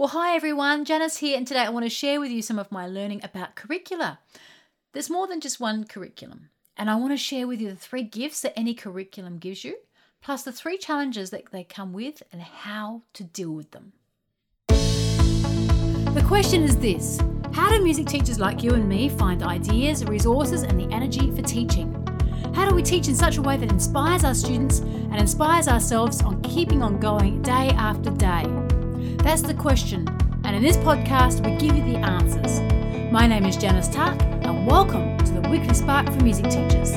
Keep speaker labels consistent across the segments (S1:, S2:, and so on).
S1: Well, hi everyone, Janice here, and today I want to share with you some of my learning about curricula. There's more than just one curriculum, and I want to share with you the three gifts that any curriculum gives you, plus the three challenges that they come with and how to deal with them. The question is this How do music teachers like you and me find ideas, resources, and the energy for teaching? How do we teach in such a way that inspires our students and inspires ourselves on keeping on going day after day? That's the question, and in this podcast, we give you the answers. My name is Janice Tuck, and welcome to the Weekly Spark for Music Teachers.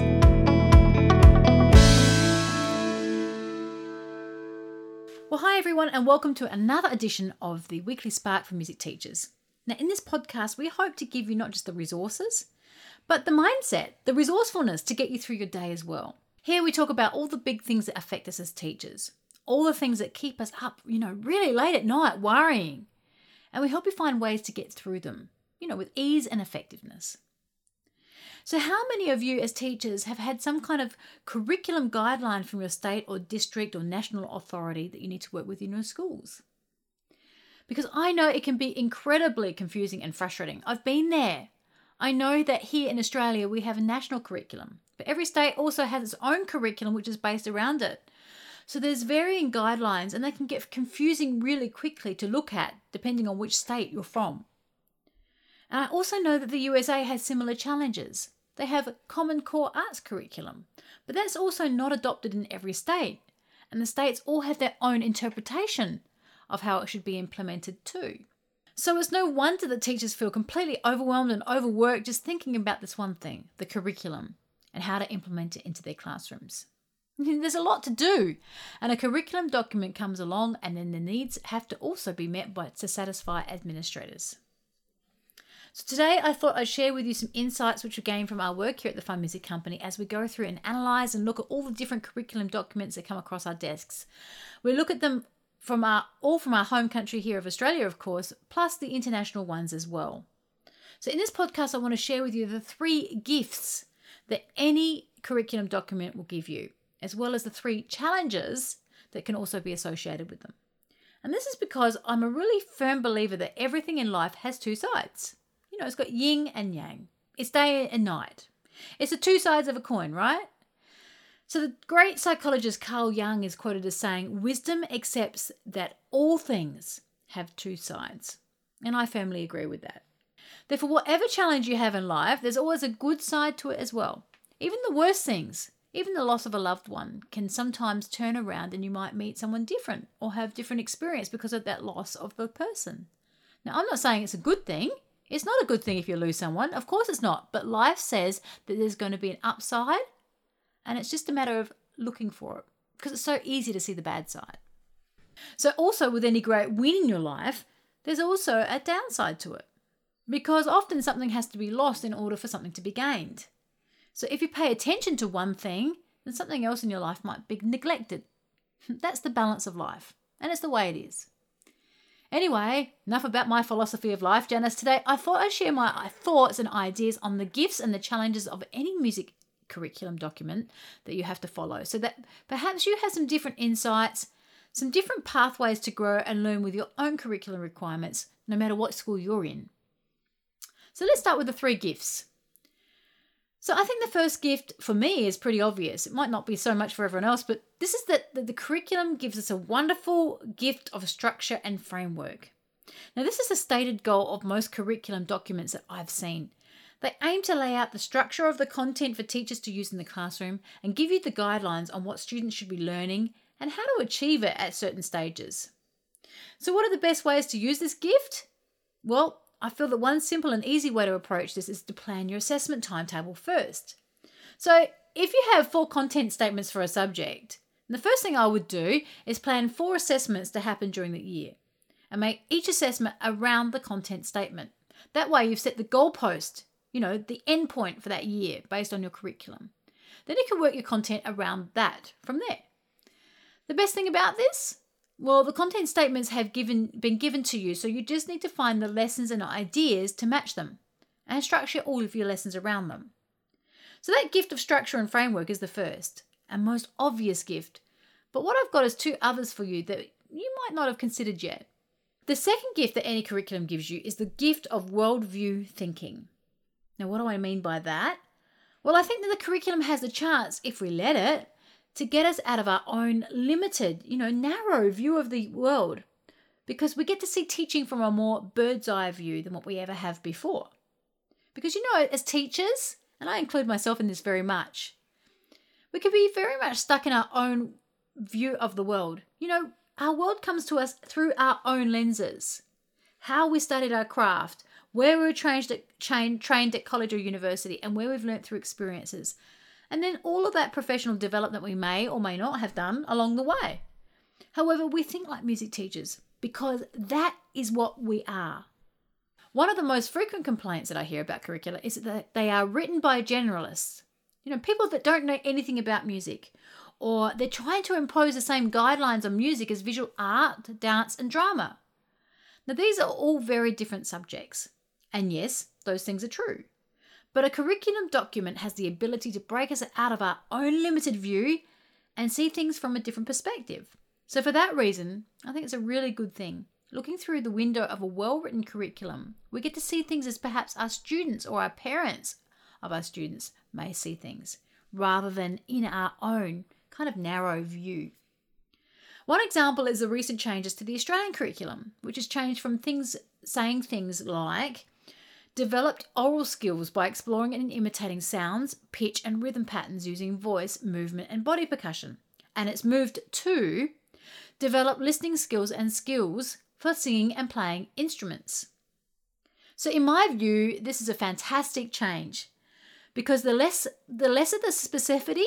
S1: Well, hi everyone, and welcome to another edition of the Weekly Spark for Music Teachers. Now, in this podcast, we hope to give you not just the resources, but the mindset, the resourcefulness to get you through your day as well. Here we talk about all the big things that affect us as teachers all the things that keep us up, you know, really late at night worrying. And we help you find ways to get through them, you know, with ease and effectiveness. So, how many of you as teachers have had some kind of curriculum guideline from your state or district or national authority that you need to work with in your schools? Because I know it can be incredibly confusing and frustrating. I've been there. I know that here in Australia we have a national curriculum, but every state also has its own curriculum which is based around it. So there's varying guidelines and they can get confusing really quickly to look at depending on which state you're from. And I also know that the USA has similar challenges. They have Common Core Arts curriculum, but that's also not adopted in every state. And the states all have their own interpretation of how it should be implemented too. So it's no wonder that teachers feel completely overwhelmed and overworked just thinking about this one thing the curriculum and how to implement it into their classrooms. There's a lot to do, and a curriculum document comes along, and then the needs have to also be met by to satisfy administrators. So today I thought I'd share with you some insights which we gained from our work here at the Fun Music Company as we go through and analyse and look at all the different curriculum documents that come across our desks. We look at them from our all from our home country here of Australia, of course, plus the international ones as well. So in this podcast I want to share with you the three gifts that any curriculum document will give you as well as the three challenges that can also be associated with them. And this is because I'm a really firm believer that everything in life has two sides. You know, it's got yin and yang, it's day and night. It's the two sides of a coin, right? So, the great psychologist Carl Jung is quoted as saying, Wisdom accepts that all things have two sides. And I firmly agree with that. Therefore, whatever challenge you have in life, there's always a good side to it as well. Even the worst things even the loss of a loved one can sometimes turn around and you might meet someone different or have different experience because of that loss of the person. Now, I'm not saying it's a good thing. It's not a good thing if you lose someone. Of course it's not. But life says that there's going to be an upside and it's just a matter of looking for it because it's so easy to see the bad side. So, also with any great win in your life, there's also a downside to it because often something has to be lost in order for something to be gained. So if you pay attention to one thing, then something else in your life might be neglected. That's the balance of life, and it's the way it is. Anyway, enough about my philosophy of life, Janice. Today, I thought I'd share my uh, thoughts and ideas on the gifts and the challenges of any music curriculum document that you have to follow so that perhaps you have some different insights, some different pathways to grow and learn with your own curriculum requirements, no matter what school you're in. So let's start with the three gifts. So I think the first gift for me is pretty obvious. It might not be so much for everyone else, but this is that the curriculum gives us a wonderful gift of structure and framework. Now, this is a stated goal of most curriculum documents that I've seen. They aim to lay out the structure of the content for teachers to use in the classroom and give you the guidelines on what students should be learning and how to achieve it at certain stages. So, what are the best ways to use this gift? Well, I feel that one simple and easy way to approach this is to plan your assessment timetable first. So, if you have four content statements for a subject, the first thing I would do is plan four assessments to happen during the year and make each assessment around the content statement. That way, you've set the goalpost, you know, the end point for that year based on your curriculum. Then you can work your content around that from there. The best thing about this well, the content statements have given been given to you, so you just need to find the lessons and ideas to match them and structure all of your lessons around them. So that gift of structure and framework is the first and most obvious gift. But what I've got is two others for you that you might not have considered yet. The second gift that any curriculum gives you is the gift of worldview thinking. Now, what do I mean by that? Well, I think that the curriculum has the chance, if we let it, to get us out of our own limited, you know, narrow view of the world because we get to see teaching from a more bird's eye view than what we ever have before. Because, you know, as teachers, and I include myself in this very much, we can be very much stuck in our own view of the world. You know, our world comes to us through our own lenses. How we studied our craft, where we were trained at, trained, trained at college or university, and where we've learnt through experiences. And then all of that professional development we may or may not have done along the way. However, we think like music teachers because that is what we are. One of the most frequent complaints that I hear about curricula is that they are written by generalists. You know, people that don't know anything about music, or they're trying to impose the same guidelines on music as visual art, dance, and drama. Now, these are all very different subjects. And yes, those things are true. But a curriculum document has the ability to break us out of our own limited view and see things from a different perspective. So, for that reason, I think it's a really good thing. Looking through the window of a well written curriculum, we get to see things as perhaps our students or our parents of our students may see things, rather than in our own kind of narrow view. One example is the recent changes to the Australian curriculum, which has changed from things saying things like developed oral skills by exploring and imitating sounds, pitch, and rhythm patterns using voice, movement, and body percussion. And it's moved to develop listening skills and skills for singing and playing instruments. So, in my view, this is a fantastic change because the less the lesser the specificity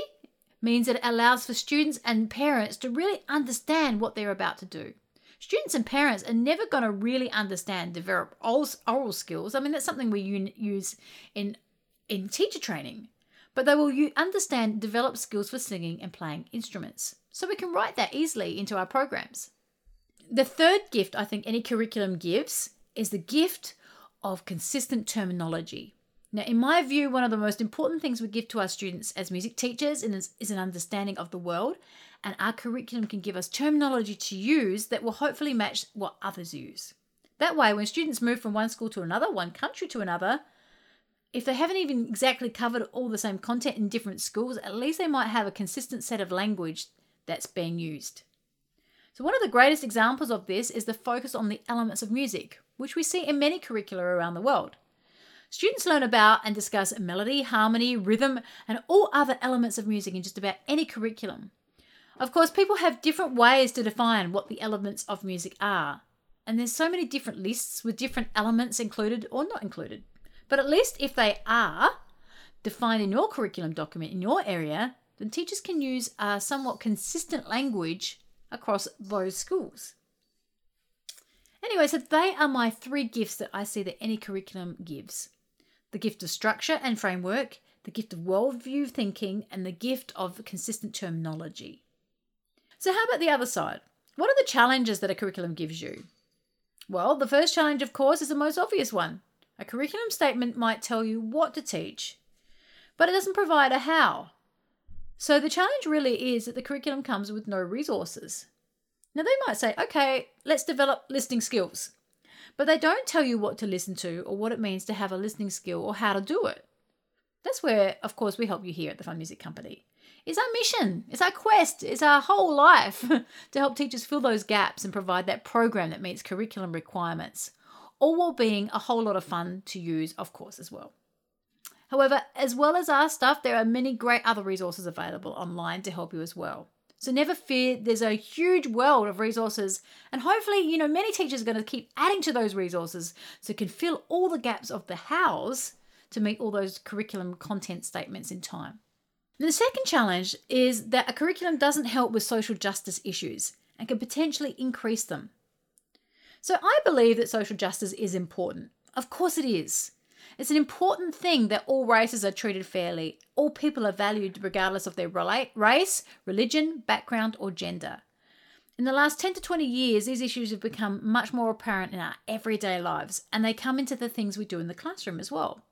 S1: means that it allows for students and parents to really understand what they're about to do. Students and parents are never going to really understand develop oral skills. I mean, that's something we use in in teacher training, but they will understand develop skills for singing and playing instruments. So we can write that easily into our programs. The third gift I think any curriculum gives is the gift of consistent terminology. Now, in my view, one of the most important things we give to our students as music teachers is an understanding of the world, and our curriculum can give us terminology to use that will hopefully match what others use. That way, when students move from one school to another, one country to another, if they haven't even exactly covered all the same content in different schools, at least they might have a consistent set of language that's being used. So, one of the greatest examples of this is the focus on the elements of music, which we see in many curricula around the world. Students learn about and discuss melody, harmony, rhythm, and all other elements of music in just about any curriculum. Of course, people have different ways to define what the elements of music are, and there's so many different lists with different elements included or not included. But at least if they are defined in your curriculum document in your area, then teachers can use a somewhat consistent language across those schools. Anyway, so they are my three gifts that I see that any curriculum gives the gift of structure and framework, the gift of worldview thinking, and the gift of consistent terminology. So, how about the other side? What are the challenges that a curriculum gives you? Well, the first challenge, of course, is the most obvious one. A curriculum statement might tell you what to teach, but it doesn't provide a how. So the challenge really is that the curriculum comes with no resources. Now they might say, okay, let's develop listening skills, but they don't tell you what to listen to or what it means to have a listening skill or how to do it. That's where, of course, we help you here at the Fun Music Company. It's our mission, it's our quest, it's our whole life to help teachers fill those gaps and provide that program that meets curriculum requirements, all while being a whole lot of fun to use, of course, as well. However, as well as our stuff, there are many great other resources available online to help you as well. So never fear, there's a huge world of resources, and hopefully, you know, many teachers are going to keep adding to those resources so can fill all the gaps of the hows to meet all those curriculum content statements in time. The second challenge is that a curriculum doesn't help with social justice issues and can potentially increase them. So I believe that social justice is important. Of course it is. It's an important thing that all races are treated fairly. All people are valued regardless of their race, religion, background, or gender. In the last 10 to 20 years, these issues have become much more apparent in our everyday lives, and they come into the things we do in the classroom as well.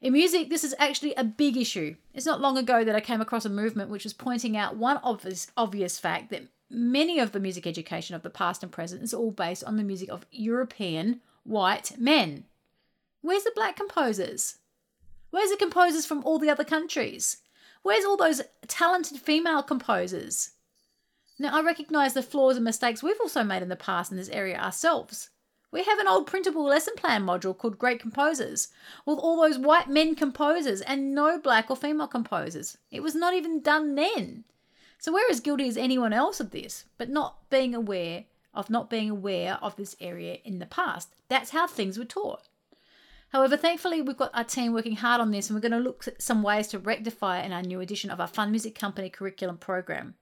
S1: In music, this is actually a big issue. It's not long ago that I came across a movement which was pointing out one obvious, obvious fact that many of the music education of the past and present is all based on the music of European white men. Where's the black composers? Where's the composers from all the other countries? Where's all those talented female composers? Now, I recognise the flaws and mistakes we've also made in the past in this area ourselves. We have an old printable lesson plan module called Great Composers with all those white men composers and no black or female composers. It was not even done then. So we're as guilty as anyone else of this, but not being aware of not being aware of this area in the past. That's how things were taught. However, thankfully, we've got our team working hard on this and we're going to look at some ways to rectify in our new edition of our Fun Music Company curriculum program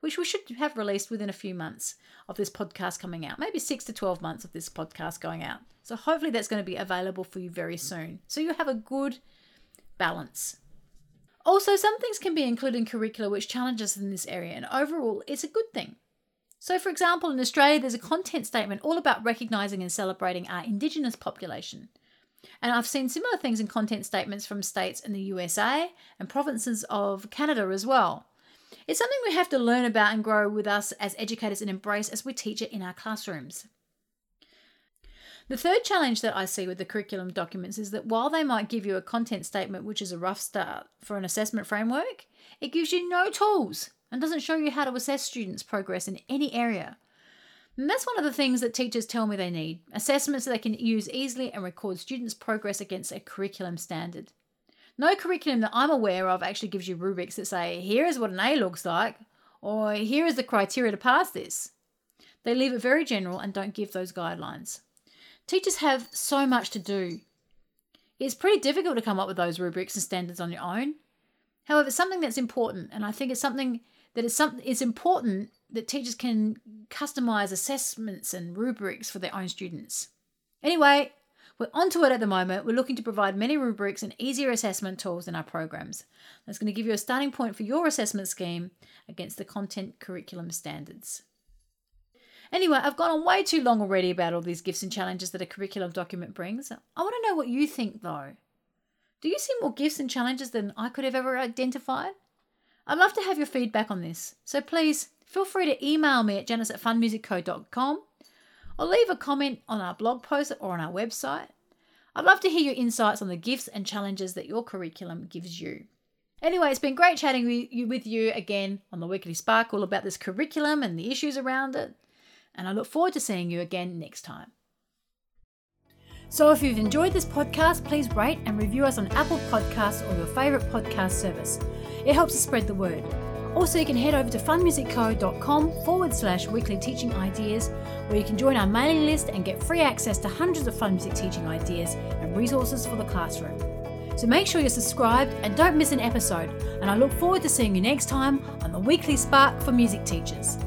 S1: which we should have released within a few months of this podcast coming out, maybe six to 12 months of this podcast going out. So hopefully that's going to be available for you very soon. So you have a good balance. Also, some things can be included in curricula which challenges in this area, and overall, it's a good thing. So, for example, in Australia, there's a content statement all about recognising and celebrating our Indigenous population. And I've seen similar things in content statements from states in the USA and provinces of Canada as well. It's something we have to learn about and grow with us as educators and embrace as we teach it in our classrooms. The third challenge that I see with the curriculum documents is that while they might give you a content statement, which is a rough start for an assessment framework, it gives you no tools and doesn't show you how to assess students' progress in any area. And that's one of the things that teachers tell me they need assessments that they can use easily and record students' progress against a curriculum standard. No curriculum that I'm aware of actually gives you rubrics that say, here is what an A looks like, or here is the criteria to pass this. They leave it very general and don't give those guidelines. Teachers have so much to do. It's pretty difficult to come up with those rubrics and standards on your own. However, something that's important, and I think it's something that is something it's important that teachers can customize assessments and rubrics for their own students. Anyway, we're onto it at the moment. We're looking to provide many rubrics and easier assessment tools in our programs. That's going to give you a starting point for your assessment scheme against the content curriculum standards. Anyway, I've gone on way too long already about all these gifts and challenges that a curriculum document brings. I want to know what you think though. Do you see more gifts and challenges than I could have ever identified? I'd love to have your feedback on this, so please feel free to email me at janice at funmusicco.com or leave a comment on our blog post or on our website. I'd love to hear your insights on the gifts and challenges that your curriculum gives you. Anyway, it's been great chatting with you, again on the Weekly Spark all about this curriculum and the issues around it. And I look forward to seeing you again next time. So, if you've enjoyed this podcast, please rate and review us on Apple Podcasts or your favourite podcast service. It helps us spread the word. Also, you can head over to funmusicco.com forward slash weekly teaching ideas, where you can join our mailing list and get free access to hundreds of fun music teaching ideas and resources for the classroom. So make sure you're subscribed and don't miss an episode. And I look forward to seeing you next time on the Weekly Spark for Music Teachers.